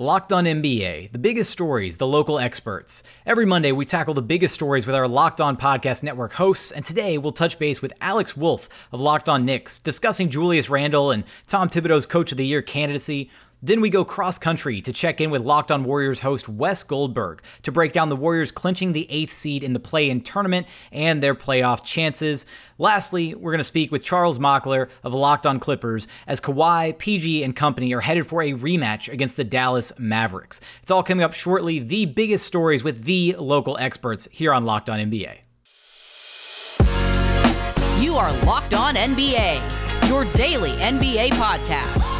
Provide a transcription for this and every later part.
Locked on NBA, the biggest stories, the local experts. Every Monday, we tackle the biggest stories with our Locked On Podcast Network hosts, and today we'll touch base with Alex Wolf of Locked On Knicks, discussing Julius Randle and Tom Thibodeau's Coach of the Year candidacy, then we go cross country to check in with Locked On Warriors host Wes Goldberg to break down the Warriors clinching the eighth seed in the play in tournament and their playoff chances. Lastly, we're going to speak with Charles Mockler of Locked On Clippers as Kawhi, PG, and company are headed for a rematch against the Dallas Mavericks. It's all coming up shortly. The biggest stories with the local experts here on Locked On NBA. You are Locked On NBA, your daily NBA podcast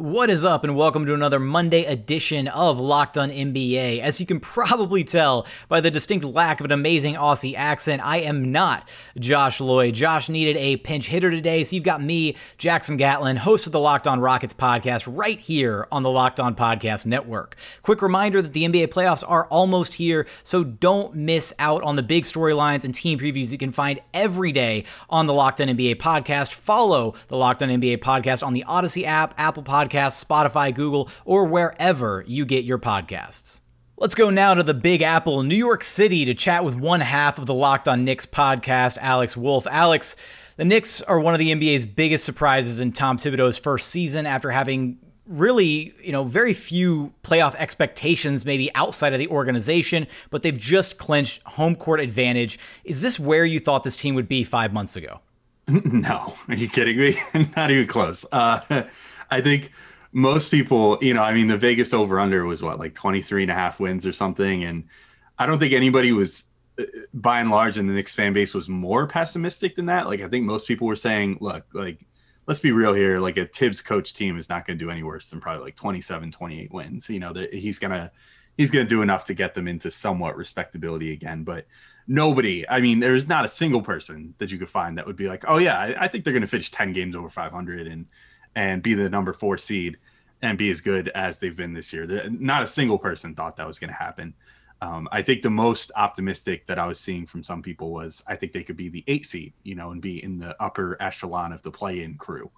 What is up, and welcome to another Monday edition of Locked On NBA. As you can probably tell by the distinct lack of an amazing Aussie accent, I am not Josh Lloyd. Josh needed a pinch hitter today, so you've got me, Jackson Gatlin, host of the Locked On Rockets podcast, right here on the Locked On Podcast Network. Quick reminder that the NBA playoffs are almost here, so don't miss out on the big storylines and team previews you can find every day on the Locked On NBA podcast. Follow the Locked On NBA podcast on the Audacy app, Apple Podcast Podcasts, Spotify, Google, or wherever you get your podcasts. Let's go now to the Big Apple, New York City, to chat with one half of the Locked on Knicks podcast, Alex Wolf. Alex, the Knicks are one of the NBA's biggest surprises in Tom Thibodeau's first season after having really, you know, very few playoff expectations maybe outside of the organization, but they've just clinched home court advantage. Is this where you thought this team would be 5 months ago? No, are you kidding me? Not even close. Uh, I think most people, you know, I mean, the Vegas over under was what, like 23 and a half wins or something. And I don't think anybody was, uh, by and large, in the Knicks fan base was more pessimistic than that. Like, I think most people were saying, look, like, let's be real here. Like, a Thibs coach team is not going to do any worse than probably like 27, 28 wins. You know, that he's going to, he's going to do enough to get them into somewhat respectability again. But nobody, I mean, there's not a single person that you could find that would be like, oh, yeah, I, I think they're going to finish 10 games over 500 and, and be the number four seed and be as good as they've been this year. Not a single person thought that was going to happen. Um, I think the most optimistic that I was seeing from some people was I think they could be the eight seed, you know, and be in the upper echelon of the play-in crew,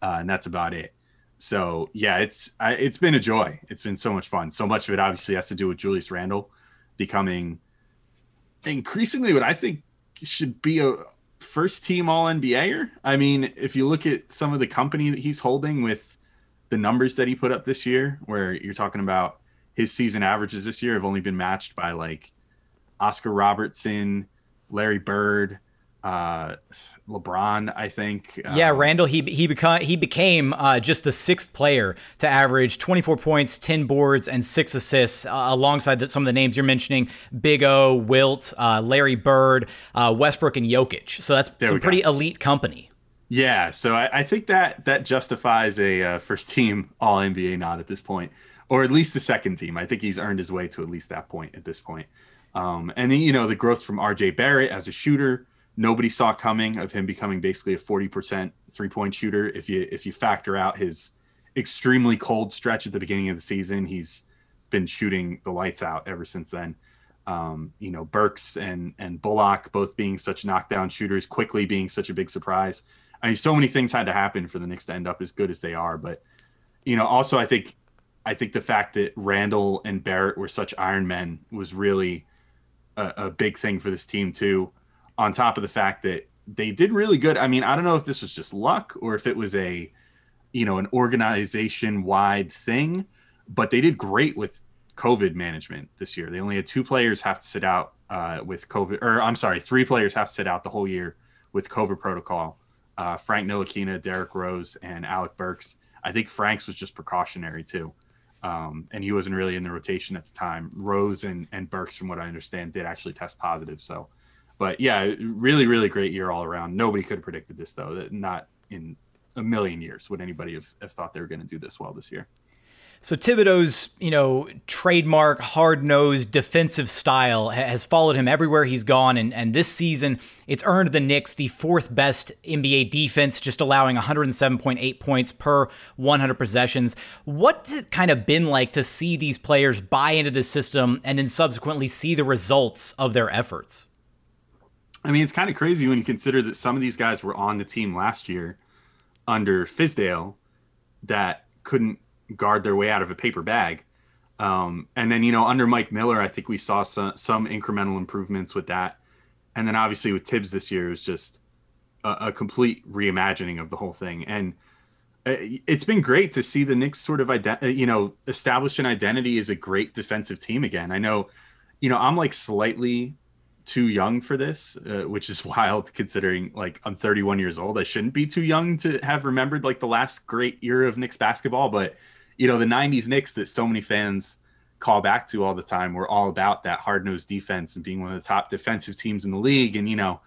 uh, and that's about it. So yeah, it's I, it's been a joy. It's been so much fun. So much of it obviously has to do with Julius Randle becoming increasingly what I think should be a, first team All NBAer. I mean, if you look at some of the company that he's holding with the numbers that he put up this year, where you're talking about his season averages this year have only been matched by like Oscar Robertson, Larry Bird, uh, LeBron, I think. Yeah, um, Randle. He he became he became uh, just the sixth player to average 24 points, 10 boards, and six assists, uh, alongside the, some of the names you're mentioning: Big O, Wilt, uh, Larry Bird, uh, Westbrook, and Jokic. So that's some pretty go. elite company. Yeah, so I, I, think that that justifies a uh, first team All NBA nod at this point, or at least the second team. I think he's earned his way to at least that point at this point. Um, and then, you know the growth from RJ Barrett as a shooter nobody saw coming of him becoming basically a 40% three point shooter. If you if you factor out his extremely cold stretch at the beginning of the season, he's been shooting the lights out ever since then. Um, you know, Burks and and Bullock both being such knockdown shooters, Quickley being such a big surprise. I mean, so many things had to happen for the Knicks to end up as good as they are. But you know, also I think I think the fact that Randle and Barrett were such Iron Men was really a, a big thing for this team too on top of the fact that they did really good. I mean, I don't know if this was just luck or if it was a, you know, an organization wide thing, but they did great with COVID management this year. They only had two players have to sit out uh, with COVID, or I'm sorry, three players have to sit out the whole year with COVID protocol. Uh, Frank Ntilikina, Derrick Rose, and Alec Burks. I think Frank's was just precautionary too. Um, and he wasn't really in the rotation at the time. Rose and, and Burks, from what I understand, did actually test positive. So but yeah, really, really great year all around. Nobody could have predicted this though. Not in a million years would anybody have, have thought they were going to do this well this year. So Thibodeau's, you know, trademark hard-nosed defensive style has followed him everywhere he's gone, and and this season it's earned the Knicks the fourth best NBA defense, just allowing 107.8 points per 100 possessions. What's it kind of been like to see these players buy into the system and then subsequently see the results of their efforts? I mean, it's kind of crazy when you consider that some of these guys were on the team last year under Fizdale that couldn't guard their way out of a paper bag. Um, and then, you know, under Mike Miller, I think we saw some, some incremental improvements with that. And then obviously with Thibs this year, it was just a, a complete reimagining of the whole thing. And uh, it's been great to see the Knicks sort of, ident- uh, you know, establish an identity as a great defensive team again. I know, you know, I'm like slightly too young for this, uh, which is wild considering like I'm 31 years old. I shouldn't be too young to have remembered like the last great era of Knicks basketball, but you know the 90s Knicks that so many fans call back to all the time were all about that hard-nosed defense and being one of the top defensive teams in the league and you know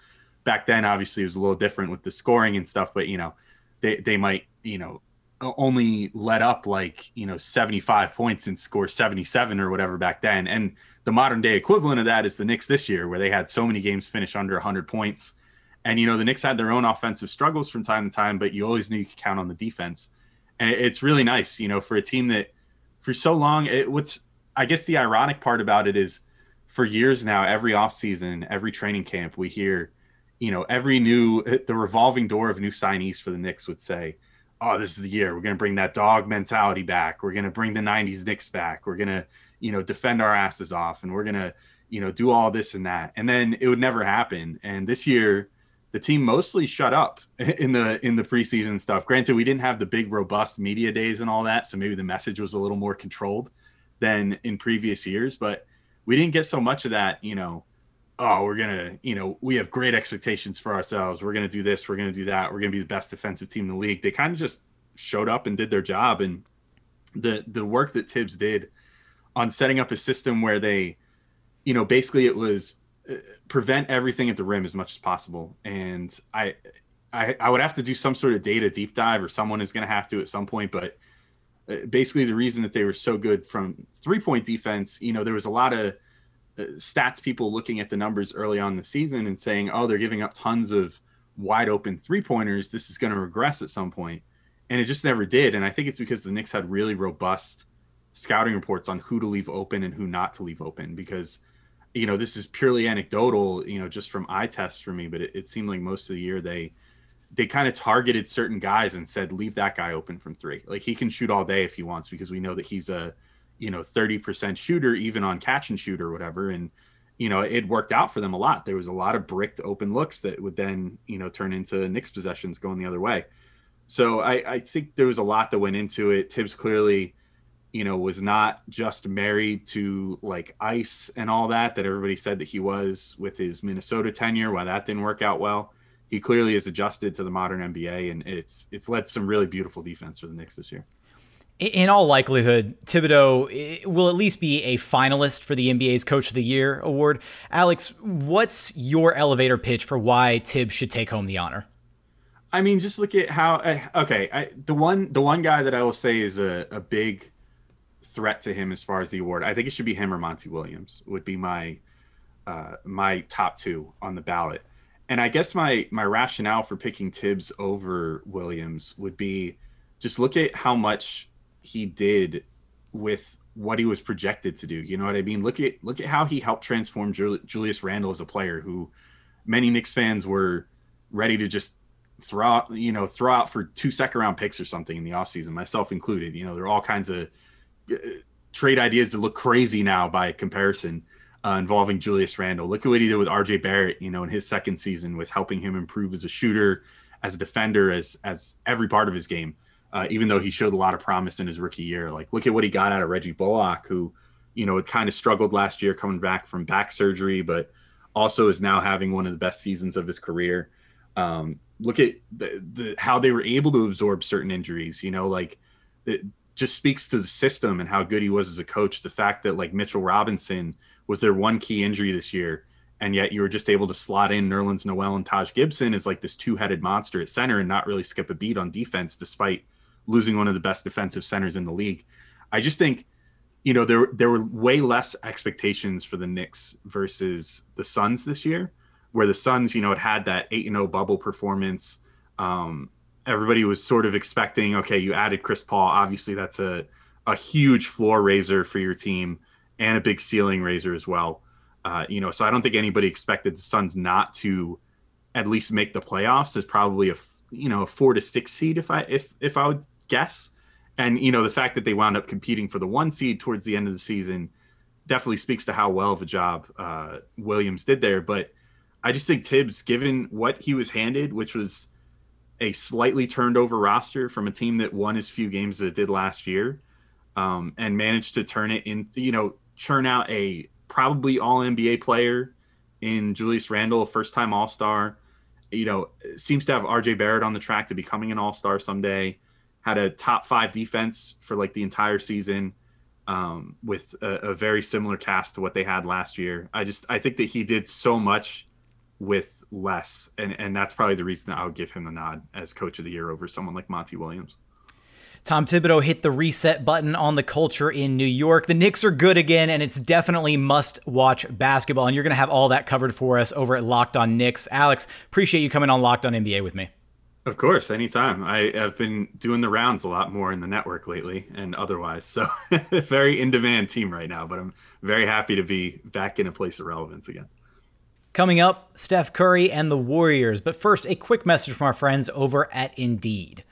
back then obviously it was a little different with the scoring and stuff but you know they they might you know only let up like you know 75 points and score 77 or whatever back then. And the modern day equivalent of that is the Knicks this year where they had so many games finish under 100 points. And you know the Knicks had their own offensive struggles from time to time but you always knew you could count on the defense. And it's really nice you know for a team that for so long it, what's i guess the ironic part about it is for years now every offseason every training camp we hear you know every new the revolving door of new signees for the Knicks would say oh, this is the year. We're going to bring that dog mentality back. We're going to bring the 90s Knicks back. We're going to, you know, defend our asses off and we're going to, you know, do all this and that. And then it would never happen. And this year, the team mostly shut up in the in the preseason stuff. Granted, we didn't have the big robust media days and all that, so maybe the message was a little more controlled than in previous years, but we didn't get so much of that, you know, oh, we're gonna, you know, we have great expectations for ourselves. We're gonna do this. We're gonna do that. We're gonna be the best defensive team in the league. They kind of just showed up and did their job, and the the work that Thibs did on setting up a system where they, you know, basically it was uh, prevent everything at the rim as much as possible. And I, I, I would have to do some sort of data deep dive, or someone is to have to at some point, but. Uh, basically, the reason that they were so good from three point defense, you know, there was a lot of Uh, stats people looking at the numbers early on the season and saying, oh, they're giving up tons of wide open three pointers. This is going to regress at some point. And it just never did. And I think it's because the Knicks had really robust scouting reports on who to leave open and who not to leave open because, you know, this is purely anecdotal, you know, just from eye tests for me, but it, it seemed like most of the year they, they kind of targeted certain guys and said, leave that guy open from three. Like he can shoot all day if he wants because we know that he's a, you know 30% shooter even on catch and shoot or whatever. And you know it worked out for them a lot. There was a lot of bricked open looks that would then you know turn into Knicks possessions going the other way. So I, I think there was a lot that went into it. Thibs clearly you know was not just married to like ice and all that that everybody said that he was with his minnesota tenure why that didn't work out well. He clearly has adjusted to the modern nba and it's it's led some really beautiful defense for the Knicks this year in all likelihood, Thibodeau will at least be a finalist for the NBA's Coach of the Year award. Alex, what's your elevator pitch for why Thibs should take home the honor? I mean, just look at how. Eh, okay, I, the one the one guy that I will say is a, a big threat to him as far as the award. I think it should be him or Monty Williams. Would be my uh, my top two on the ballot. And I guess my my rationale for picking Thibs over Williams would be just look at how much he did with what he was projected to do. You know what I mean? Look at look at how he helped transform Julius Randle as a player who many Knicks fans were ready to just throw out, you know, throw out for two second round picks or something in the offseason, myself included. You know, there are all kinds of uh, trade ideas that look crazy now by comparison uh, involving Julius Randle. Look at what he did with RJ Barrett, you know, in his second season with helping him improve as a shooter, as a defender, as as every part of his game uh, even though he showed a lot of promise in his rookie year. Like, look at what he got out of Reggie Bullock, who, you know, had kind of struggled last year coming back from back surgery, but also is now having one of the best seasons of his career. Um, look at the, the how they were able to absorb certain injuries. You know, like it just speaks to the system and how good he was as a coach. The fact that like Mitchell Robinson was their one key injury this year, and yet you were just able to slot in Nerlens Noel and Taj Gibson as like this two-headed monster at center and not really skip a beat on defense, despite losing one of the best defensive centers in the league. I just think, you know, there there were way less expectations for the Knicks versus the Suns this year, where the Suns, you know, had had that eight and zero oh bubble performance. Um, everybody was sort of expecting, okay, you added Chris Paul. Obviously, that's a a huge floor raiser for your team and a big ceiling raiser as well. Uh, you know, so I don't think anybody expected the Suns not to at least make the playoffs. Is probably a you know a four to six seed if I if if I would guess. And you know the fact that they wound up competing for the one seed towards the end of the season definitely speaks to how well of a job uh, Williams did there. But I just think Thibs, given what he was handed, which was a slightly turned over roster from a team that won as few games as it did last year, um, and managed to turn it in, you know, churn out a probably all NBA player in Julius Randle, first time All Star. You know, seems to have RJ Barrett on the track to becoming an All Star someday. Had a top five defense for like the entire season, um, with a, a very similar cast to what they had last year. I just I think that he did so much with less, and and that's probably the reason I would give him the nod as Coach of the Year over someone like Monty Williams. Tom Thibodeau hit the reset button on the culture in New York. The Knicks are good again, and it's definitely must watch basketball. And you're going to have all that covered for us over at Locked On Knicks. Alex, appreciate you coming on Locked On NBA with me. Of course, anytime. I have been doing the rounds a lot more in the network lately and otherwise. So, very in demand team right now, but I'm very happy to be back in a place of relevance again. Coming up, Steph Curry and the Warriors. But first, a quick message from our friends over at Indeed.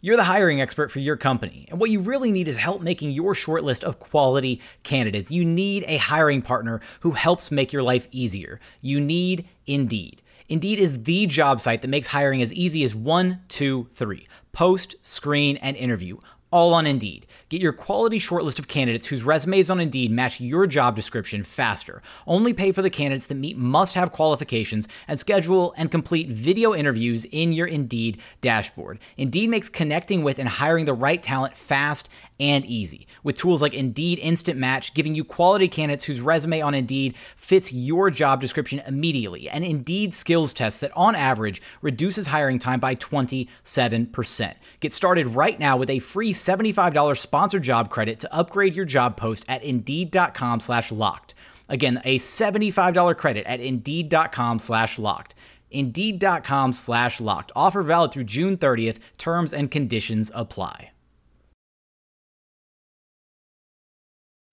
You're the hiring expert for your company, and what you really need is help making your shortlist of quality candidates. You need a hiring partner who helps make your life easier. You need Indeed. Indeed is the job site that makes hiring as easy as one, two, three post, screen, and interview all on Indeed. Get your quality shortlist of candidates whose resumes on Indeed match your job description faster. Only pay for the candidates that meet must have qualifications and schedule and complete video interviews in your Indeed dashboard. Indeed makes connecting with and hiring the right talent fast and easy. With tools like Indeed Instant Match, giving you quality candidates whose resume on Indeed fits your job description immediately, and Indeed skills tests that on average reduces hiring time by 27%. Get started right now with a free $75 sponsored job credit to upgrade your job post at Indeed.com slash locked. Again, a $75 credit at Indeed.com slash locked. Indeed.com slash locked. Offer valid through June 30th. Terms and conditions apply.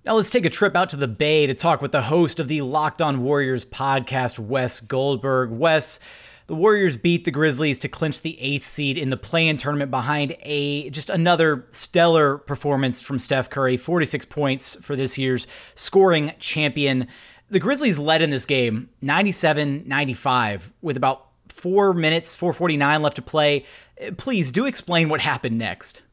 Now let's take a trip out to the Bay to talk with the host of the Locked On Warriors podcast, Wes Goldberg. Wes, the Warriors beat the Grizzlies to clinch the eighth seed in the play-in tournament behind a just another stellar performance from Steph Curry, 46 points for this year's scoring champion. The Grizzlies led in this game 97-95 with about 4 minutes, 449 left to play. Please do explain what happened next.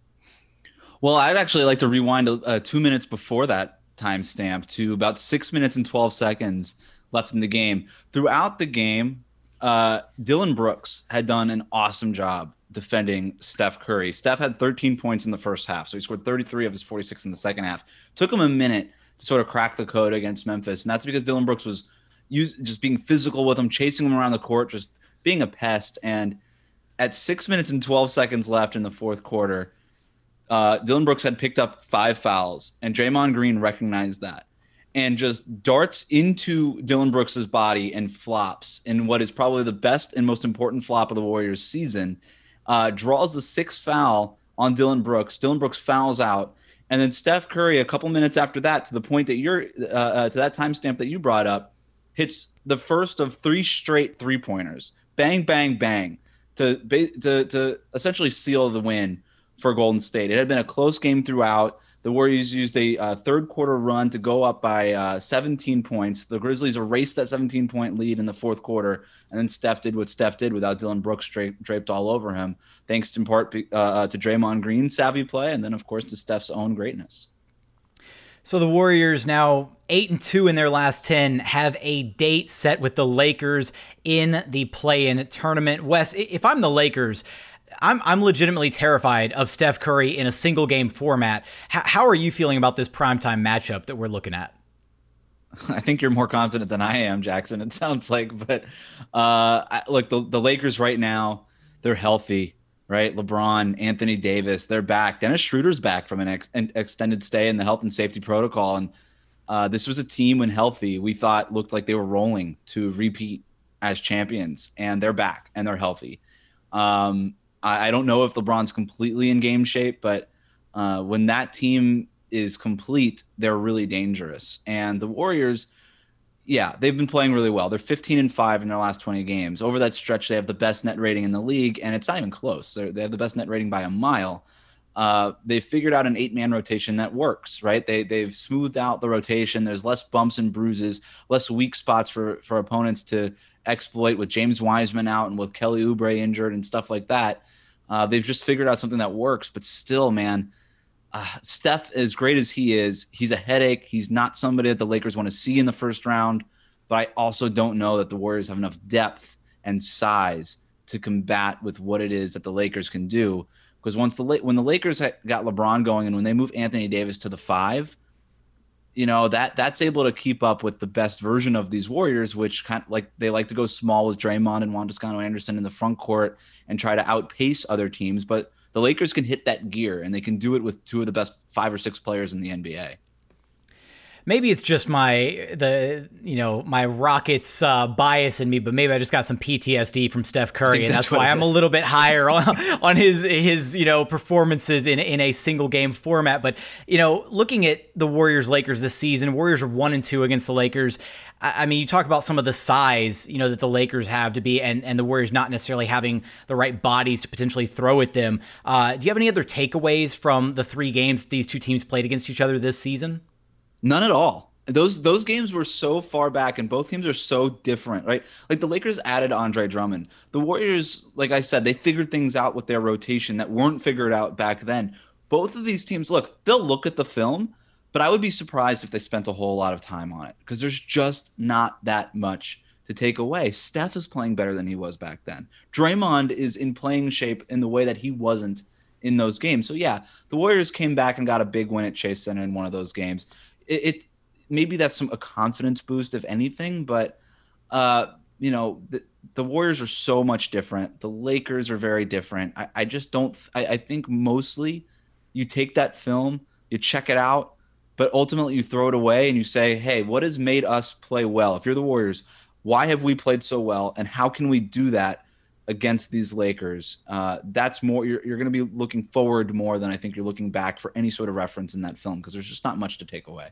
Well, I'd actually like to rewind uh, 2 minutes before that timestamp to about six minutes and 12 seconds left in the game. Throughout the game, uh, Dillon Brooks had done an awesome job defending Steph Curry. Steph had 13 points in the first half, so he scored 33 of his 46 in the second half. Took him a minute to sort of crack the code against Memphis, and that's because Dillon Brooks was used, just being physical with him, chasing him around the court, just being a pest. And at six minutes and 12 seconds left in the fourth quarter, uh, Dillon Brooks had picked up five fouls, and Draymond Green recognized that and just darts into Dillon Brooks's body and flops in what is probably the best and most important flop of the Warriors season. Uh, draws the sixth foul on Dillon Brooks. Dillon Brooks fouls out, and then Steph Curry, a couple minutes after that, to the point that you're uh, uh, to that timestamp that you brought up, hits the first of three straight three pointers. Bang, bang, bang, to to to essentially seal the win for Golden State. It had been a close game throughout. The Warriors used a uh, third quarter run to go up by uh, 17 points. The Grizzlies erased that 17 point lead in the fourth quarter, and then Steph did what Steph did without Dillon Brooks draped, draped all over him, thanks in part uh, uh, to Draymond Green's savvy play, and then of course to Steph's own greatness. So the Warriors now 8 and 2 in their last 10 have a date set with the Lakers in the play-in tournament. Wes, if I'm the Lakers, I'm I'm legitimately terrified of Steph Curry in a single game format. H- how are you feeling about this primetime matchup that we're looking at? I think you're more confident than I am, Jackson. It sounds like, but uh, look, the, the Lakers right now, they're healthy, right? LeBron, Anthony Davis, they're back. Dennis Schroeder's back from an, ex- an extended stay in the health and safety protocol, and uh, this was a team when healthy we thought looked like they were rolling to repeat as champions, and they're back and they're healthy. Um, I, I don't know if LeBron's completely in game shape, but uh, when that team is complete, they're really dangerous. And the Warriors, yeah, they've been playing really well. They're 15 and 5 in their last 20 games. Over that stretch, they have the best net rating in the league, and it's not even close. They're, they have the best net rating by a mile. Uh, they figured out an eight man rotation that works, right? They, they've smoothed out the rotation. There's less bumps and bruises, less weak spots for, for opponents to exploit with James Wiseman out and with Kelly Oubre injured and stuff like that. Uh, they've just figured out something that works, but still, man, uh, Steph, as great as he is, he's a headache. He's not somebody that the Lakers want to see in the first round. But I also don't know that the Warriors have enough depth and size to combat with what it is that the Lakers can do. Because once the when the Lakers got LeBron going and when they move Anthony Davis to the five, you know that that's able to keep up with the best version of these Warriors, which kind of like they like to go small with Draymond and Juan Toscano Anderson in the front court and try to outpace other teams, but the Lakers can hit that gear and they can do it with two of the best five or six players in the NBA maybe it's just my the you know my Rockets uh, bias in me, but maybe I just got some PTSD from Steph Curry, and that's, that's why I'm a little bit higher on, on his his you know performances in in a single game format. But you know, looking at the Warriors Lakers this season, Warriors are one and two against the Lakers. I, I mean, you talk about some of the size you know that the Lakers have to be, and and the Warriors not necessarily having the right bodies to potentially throw at them. Uh, do you have any other takeaways from the three games these two teams played against each other this season? None at all. Those those games were so far back, and both teams are so different, right? Like the Lakers added Andre Drummond. The Warriors, like I said, they figured things out with their rotation that weren't figured out back then. Both of these teams, look, they'll look at the film, but I would be surprised if they spent a whole lot of time on it because there's just not that much to take away. Steph is playing better than he was back then. Draymond is in playing shape in the way that he wasn't in those games. So yeah, the Warriors came back and got a big win at Chase Center in one of those games it, it maybe that's some a confidence boost if anything, but uh, you know the, the Warriors are so much different. The Lakers are very different. I, I just don't. I, I think mostly you take that film, you check it out, but ultimately you throw it away and you say, hey, what has made us play well? If you're the Warriors, why have we played so well, and how can we do that? Against these Lakers. Uh, that's more you're, you're going to be looking forward more than I think you're looking back for any sort of reference in that film because there's just not much to take away.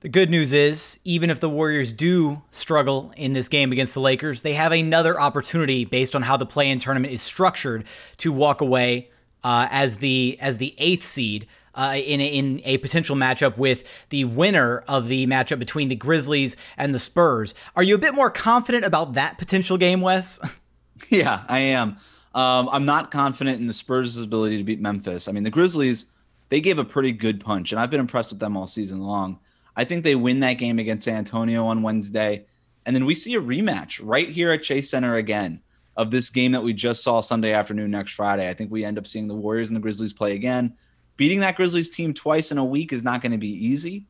The good news is, even if the Warriors do struggle in this game against the Lakers, they have another opportunity based on how the play-in tournament is structured to walk away uh, as the as the eighth seed. Uh, in, in a potential matchup with the winner of the matchup between the Grizzlies and the Spurs. Are you a bit more confident about that potential game, Wes? Yeah, I am. Um, I'm not confident in the Spurs' ability to beat Memphis. I mean, the Grizzlies, they gave a pretty good punch, and I've been impressed with them all season long. I think they win that game against San Antonio on Wednesday. And then we see a rematch right here at Chase Center again of this game that we just saw Sunday afternoon next Friday. I think we end up seeing the Warriors and the Grizzlies play again. Beating that Grizzlies team twice in a week is not going to be easy,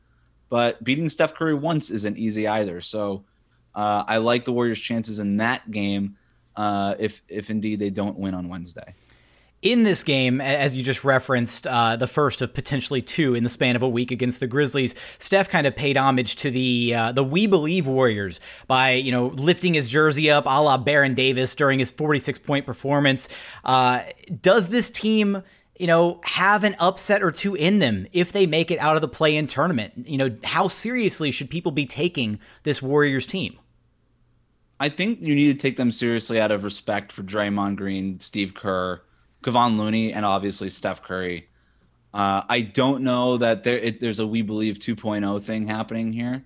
but beating Steph Curry once isn't easy either. So uh, I like the Warriors' chances in that game uh, if if indeed they don't win on Wednesday. In this game, as you just referenced, uh, the first of potentially two in the span of a week against the Grizzlies, Steph kind of paid homage to the uh, the We Believe Warriors by you know lifting his jersey up, a la Baron Davis during his 46 point performance. Uh, does this team? you know, have an upset or two in them if they make it out of the play in tournament. You know, how seriously should people be taking this Warriors team? I think you need to take them seriously out of respect for Draymond Green, Steve Kerr, Kevon Looney, and obviously Steph Curry. Uh, I don't know that there it, there's a we believe 2.0 thing happening here,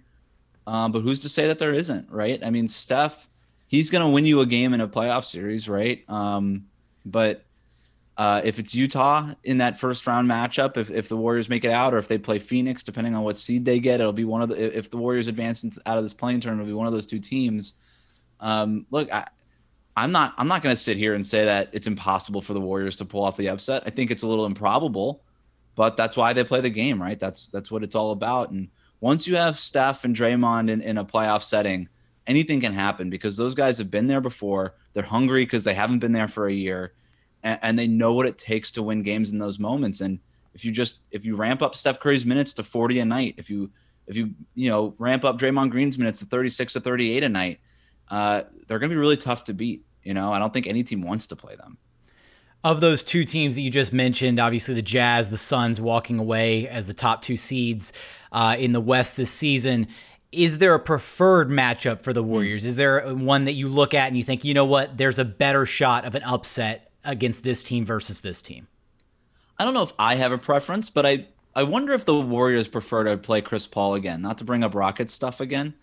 um, but who's to say that there isn't, right? I mean, Steph, he's going to win you a game in a playoff series, right? Um, but uh, if it's Utah in that first round matchup, if, if the Warriors make it out, or if they play Phoenix, depending on what seed they get, it'll be one of the. If the Warriors advance out of this play-in tournament, it'll be one of those two teams. Um, look, I, I'm not I'm not going to sit here and say that it's impossible for the Warriors to pull off the upset. I think it's a little improbable, but that's why they play the game, right? That's that's what it's all about. And once you have Steph and Draymond in, in a playoff setting, anything can happen because those guys have been there before. They're hungry because they haven't been there for a year, and, and they know what it takes to win games in those moments. And if you just if you ramp up Steph Curry's minutes to 40 a night, if you if you you know ramp up Draymond Green's minutes to 36 or 38 a night uh, they're going to be really tough to beat. You know, I don't think any team wants to play them. Of those two teams that you just mentioned, obviously the Jazz, the Suns walking away as the top two seeds uh, in the West this season. is there a preferred matchup for the Warriors? Is there one that you look at and you think, you know what, there's a better shot of an upset against this team versus this team? I don't know if I have a preference, but I I wonder if the Warriors prefer to play Chris Paul again. Not to bring up Rockets stuff again,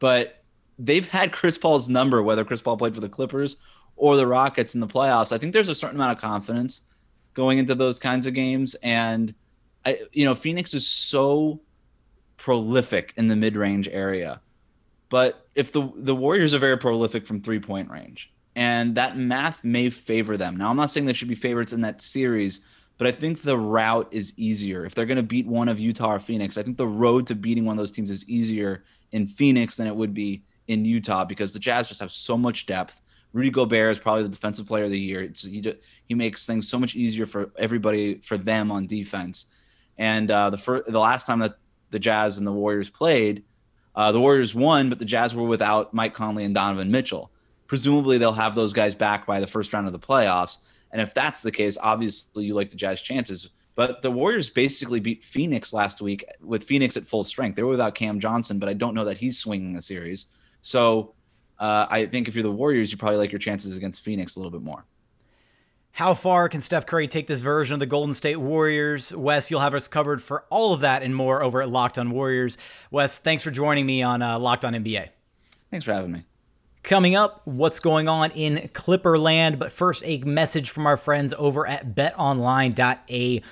but they've had Chris Paul's number whether Chris Paul played for the Clippers or the Rockets in the playoffs. I think there's a certain amount of confidence going into those kinds of games and I you know, Phoenix is so prolific in the mid-range area. But if the the Warriors are very prolific from three-point range, and that math may favor them. Now, I'm not saying they should be favorites in that series, but I think the route is easier. If they're going to beat one of Utah or Phoenix, I think the road to beating one of those teams is easier in Phoenix than it would be in Utah because the Jazz just have so much depth. Rudy Gobert is probably the defensive player of the year. It's, he he makes things so much easier for everybody for them on defense. And uh, the first, the last time that the Jazz and the Warriors played, uh, the Warriors won, but the Jazz were without Mike Conley and Donovan Mitchell. Presumably, they'll have those guys back by the first round of the playoffs. And if that's the case, obviously you like the Jazz chances. But the Warriors basically beat Phoenix last week with Phoenix at full strength. They were without Cam Johnson, but I don't know that he's swinging a series. So uh, I think if you're the Warriors, you probably like your chances against Phoenix a little bit more. How far can Steph Curry take this version of the Golden State Warriors? Wes, you'll have us covered for all of that and more over at Locked On Warriors. Wes, thanks for joining me on uh, Locked On NBA. Thanks for having me. Coming up, what's going on in Clipperland? But first, a message from our friends over at betonline.ag.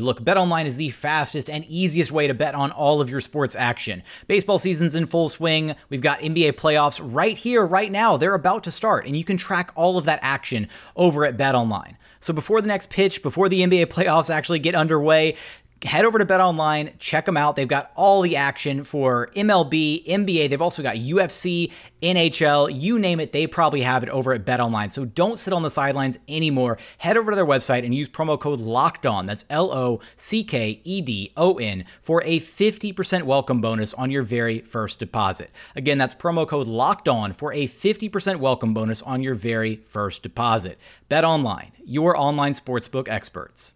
Look, betonline is the fastest and easiest way to bet on all of your sports action. Baseball season's in full swing. We've got NBA playoffs right here, right now. They're about to start, and you can track all of that action over at betonline. So before the next pitch, before the NBA playoffs actually get underway, head over to Bet Online, check them out. They've got all the action for MLB, NBA. They've also got UFC, NHL, you name it, they probably have it over at Bet Online. So don't sit on the sidelines anymore. Head over to their website and use promo code Locked On. That's L O C K E D O N for a 50% welcome bonus on your very first deposit. Again, that's promo code Locked On for a 50% welcome bonus on your very first deposit. Bet Online, your online sportsbook experts.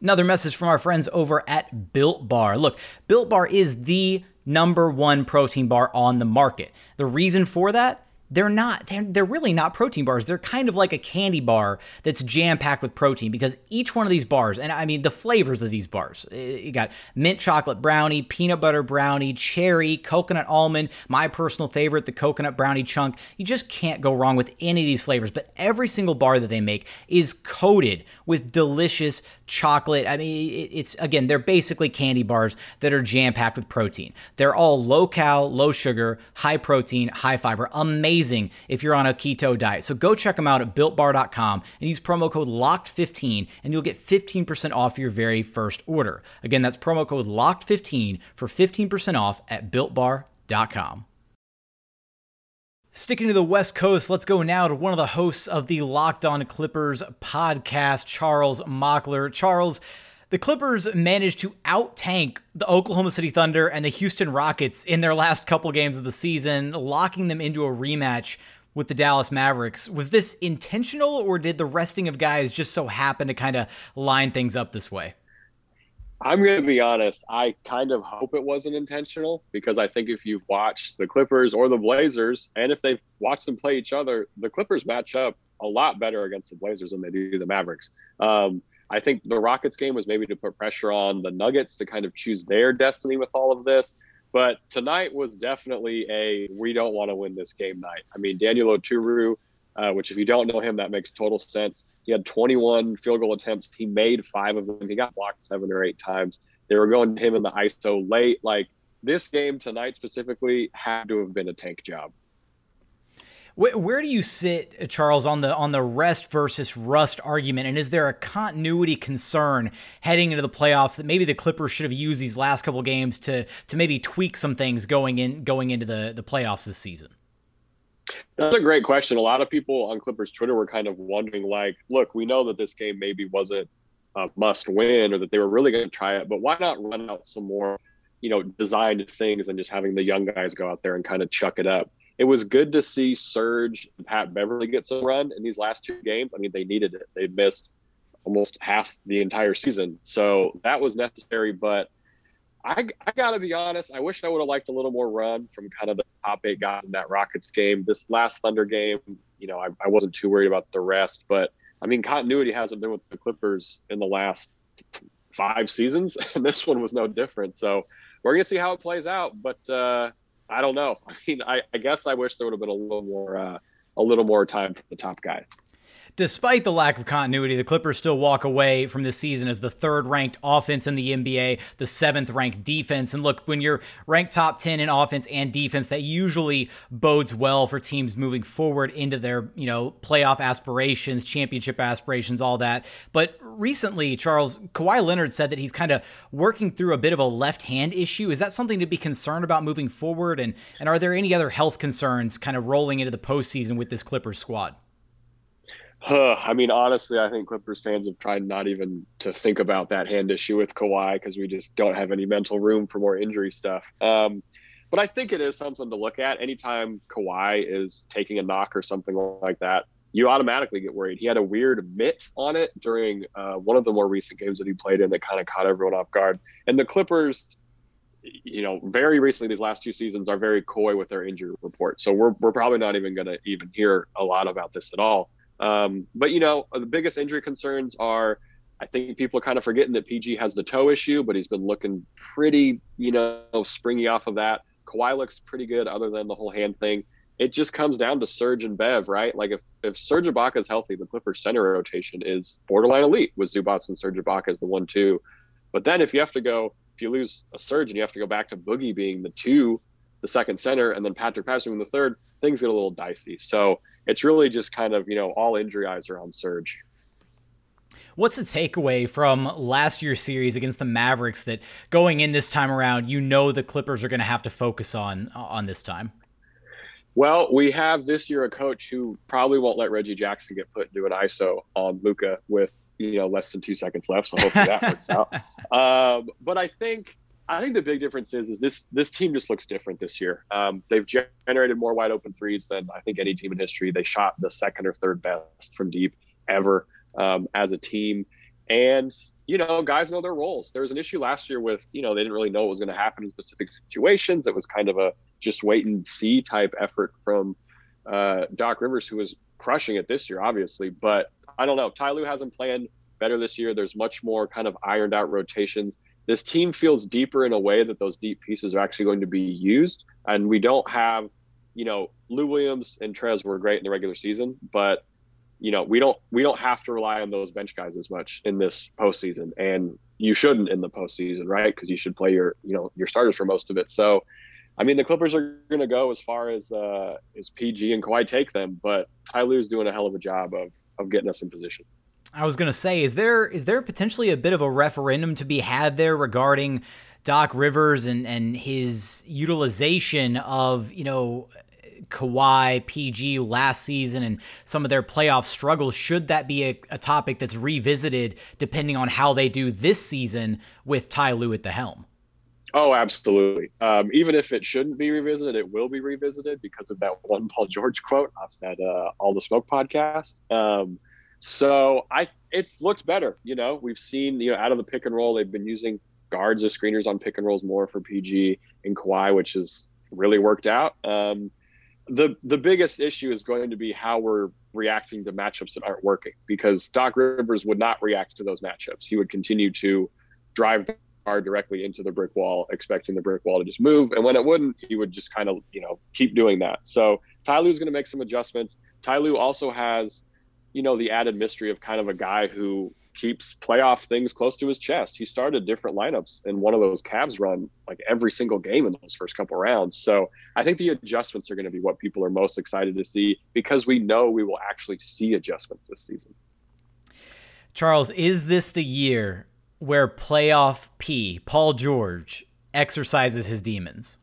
Another message from our friends over at Built Bar. Look, Built Bar is the number one protein bar on the market. The reason for that? They're not they're, they're really not protein bars. They're kind of like a candy bar that's jam packed with protein because each one of these bars and i mean the flavors of these bars eh, you got mint chocolate brownie peanut butter brownie cherry coconut almond my personal favorite the coconut brownie chunk. You just can't go wrong with any of these flavors but every single bar that they make is coated with delicious chocolate. I mean it's again they're basically candy bars that are jam packed with protein. They're all low cal low sugar high protein high fiber amazing amazing if you're on a keto diet. So go check them out at builtbar.com and use promo code LOCKED15 and you'll get 15% off your very first order. Again, that's promo code LOCKED15 for 15% off at builtbar.com. Sticking to the West Coast, let's go now to one of the hosts of the Locked On Clippers podcast, Charles Mockler. Charles, the Clippers managed to out tank the Oklahoma City Thunder and the Houston Rockets in their last couple games of the season, locking them into a rematch with the Dallas Mavericks. Was this intentional or did the resting of guys just so happen to kind of line things up this way? I'm going to be honest. I kind of hope it wasn't intentional because I think if you've watched the Clippers or the Blazers, and if they've watched them play each other, the Clippers match up a lot better against the Blazers than they do the Mavericks. Um, I think the Rockets game was maybe to put pressure on the Nuggets to kind of choose their destiny with all of this. But tonight was definitely a we don't want to win this game night. I mean, Daniel Oturu, uh, which if you don't know him, that makes total sense. He had 21 field goal attempts. He made five of them. He got blocked seven or eight times. They were going to him in the ISO late. Like this game tonight specifically had to have been a tank job. Where, where, do you sit, uh, Charles, on the on the rest versus rust argument? And is there a continuity concern heading into the playoffs that maybe the Clippers should have used these last couple games to to maybe tweak some things going in going into the the playoffs this season? That's a great question. A lot of people on Clippers Twitter were kind of wondering, like, look, we know that this game maybe wasn't a must win or that they were really going to try it, but why not run out some more, you know, designed things and just having the young guys go out there and kind of chuck it up? It was good to see Serge and Pat Beverley get some run in these last two games. I mean, they needed it. They missed almost half the entire season. So that was necessary. But I, I got to be honest. I wish I would have liked a little more run from kind of the top eight guys in that Rockets game. This last Thunder game, you know, I, I wasn't too worried about the rest, but I mean, continuity hasn't been with the Clippers in the last five seasons, and this one was no different. So we're gonna see how it plays out. But uh, I don't know. I mean, I, I guess I wish there would have been a little more uh, a little more time for the top guy. Despite the lack of continuity, the Clippers still walk away from this season as the third ranked offense in the NBA, the seventh ranked defense. And look, when you're ranked top 10 in offense and defense, that usually bodes well for teams moving forward into their, you know, playoff aspirations, championship aspirations, all that. But recently, Charles, Kawhi Leonard said that he's kind of working through a bit of a left hand issue. Is that something to be concerned about moving forward? And, and are there any other health concerns kind of rolling into the postseason with this Clippers squad? Huh. I mean, honestly, I think Clippers fans have tried not even to think about that hand issue with Kawhi because we just don't have any mental room for more injury stuff. Um, but I think it is something to look at. Anytime Kawhi is taking a knock or something like that, you automatically get worried. He had a weird mitt on it during uh, one of the more recent games that he played in that kind of caught everyone off guard. And the Clippers, you know, very recently, these last two seasons are very coy with their injury report. So we're, we're probably not even going to even hear a lot about this at all. Um, but you know, the biggest injury concerns are, I think people are kind of forgetting that PG has the toe issue, but he's been looking pretty, you know, springy off of that. Kawhi looks pretty good, other than the whole hand thing. It just comes down to Serge and Bev, right? Like if if Serge Ibaka is healthy, the Clippers center rotation is borderline elite with Zubac and Serge Ibaka as the one two. But then if you have to go, if you lose a Serge and you have to go back to Boogie being the two, the second center, and then Patrick Patterson being the third, things get a little dicey. So it's really just kind of you know all injury eyes are on Serge. What's the takeaway from last year's series against the Mavericks that going in this time around, you know the Clippers are going to have to focus on on this time? Well, we have this year a coach who probably won't let Reggie Jackson get put into an ISO on Luka with you know less than two seconds left. So hopefully that works out. Um, but I think I think the big difference is is this this team just looks different this year. Um, they've generated more wide open threes than I think any team in history. They shot the second or third best from deep ever um, as a team, and you know guys know their roles. There was an issue last year with you know they didn't really know what was going to happen in specific situations. It was kind of a just wait and see type effort from uh, Doc Rivers, who was crushing it this year, obviously. But I don't know. Ty Lue hasn't planned better this year. There's much more kind of ironed out rotations this team feels deeper in a way that those deep pieces are actually going to be used. And we don't have, you know, Lou Williams and Trez were great in the regular season, but you know, we don't we don't have to rely on those bench guys as much in this postseason. And you shouldn't in the postseason, right? Because you should play your, you know, your starters for most of it. So I mean, the Clippers are going to go as far as uh, as PG and Kawhi take them, but Ty Lue's doing a hell of a job of of getting us in position. I was going to say, is there is there potentially a bit of a referendum to be had there regarding Doc Rivers and and his utilization of you know Kawhi, PG last season and some of their playoff struggles? Should that be a, a topic that's revisited depending on how they do this season with Ty Lue at the helm? Oh, absolutely. Um, even if it shouldn't be revisited, it will be revisited because of that one Paul George quote off that uh, All the Smoke podcast. Um, so I it's looked better. You know, we've seen you know out of the pick and roll, they've been using guards as screeners on pick and rolls more for PG and Kawhi, which has really worked out. Um, the the biggest issue is going to be how we're reacting to matchups that aren't working because Doc Rivers would not react to those matchups. He would continue to drive the car directly into the brick wall, expecting the brick wall to just move. And when it wouldn't, he would just kind of, you know, keep doing that. So Ty Lue's going to make some adjustments. Ty Lue also has you know, the added mystery of kind of a guy who keeps playoff things close to his chest. He started different lineups in one of those Cavs run like every single game in those first couple rounds. So I think the adjustments are going to be what people are most excited to see because we know we will actually see adjustments this season. Charles, is this the year where playoff P, Paul George, exercises his demons?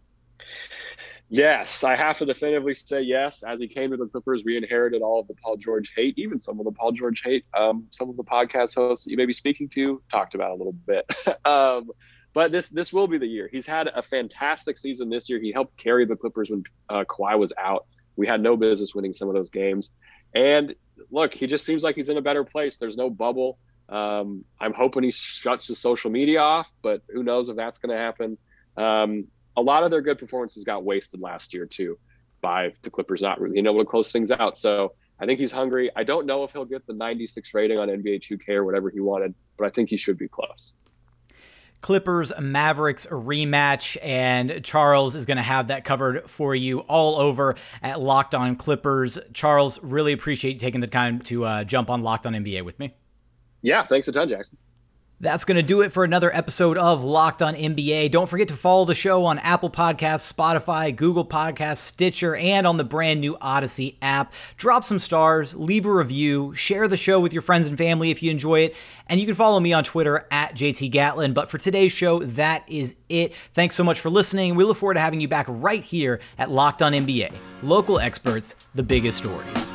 Yes, I have to definitively say yes. As he came to the Clippers, we inherited all of the Paul George hate, even some of the Paul George hate. Um, some of the podcast hosts you may be speaking to talked about a little bit. um, but this this will be the year. He's had a fantastic season this year. He helped carry the Clippers when uh, Kawhi was out. We had no business winning some of those games. And look, he just seems like he's in a better place. There's no bubble. Um, I'm hoping he shuts his social media off, but who knows if that's going to happen. Um, a lot of their good performances got wasted last year too by the Clippers not really being able to close things out. So I think he's hungry. I don't know if he'll get the 96 rating on NBA 2K or whatever he wanted, but I think he should be close. Clippers Mavericks rematch, and Charles is going to have that covered for you all over at Locked On Clippers. Charles, really appreciate you taking the time to uh, jump on Locked On NBA with me. Yeah, thanks a ton, Jackson. That's going to do it for another episode of Locked on NBA. Don't forget to follow the show on Apple Podcasts, Spotify, Google Podcasts, Stitcher, and on the brand new Audacy app. Drop some stars, leave a review, share the show with your friends and family if you enjoy it, and you can follow me on Twitter at JT Gatlin. But for today's show, that is it. Thanks so much for listening. We look forward to having you back right here at Locked on NBA. Local experts, the biggest stories.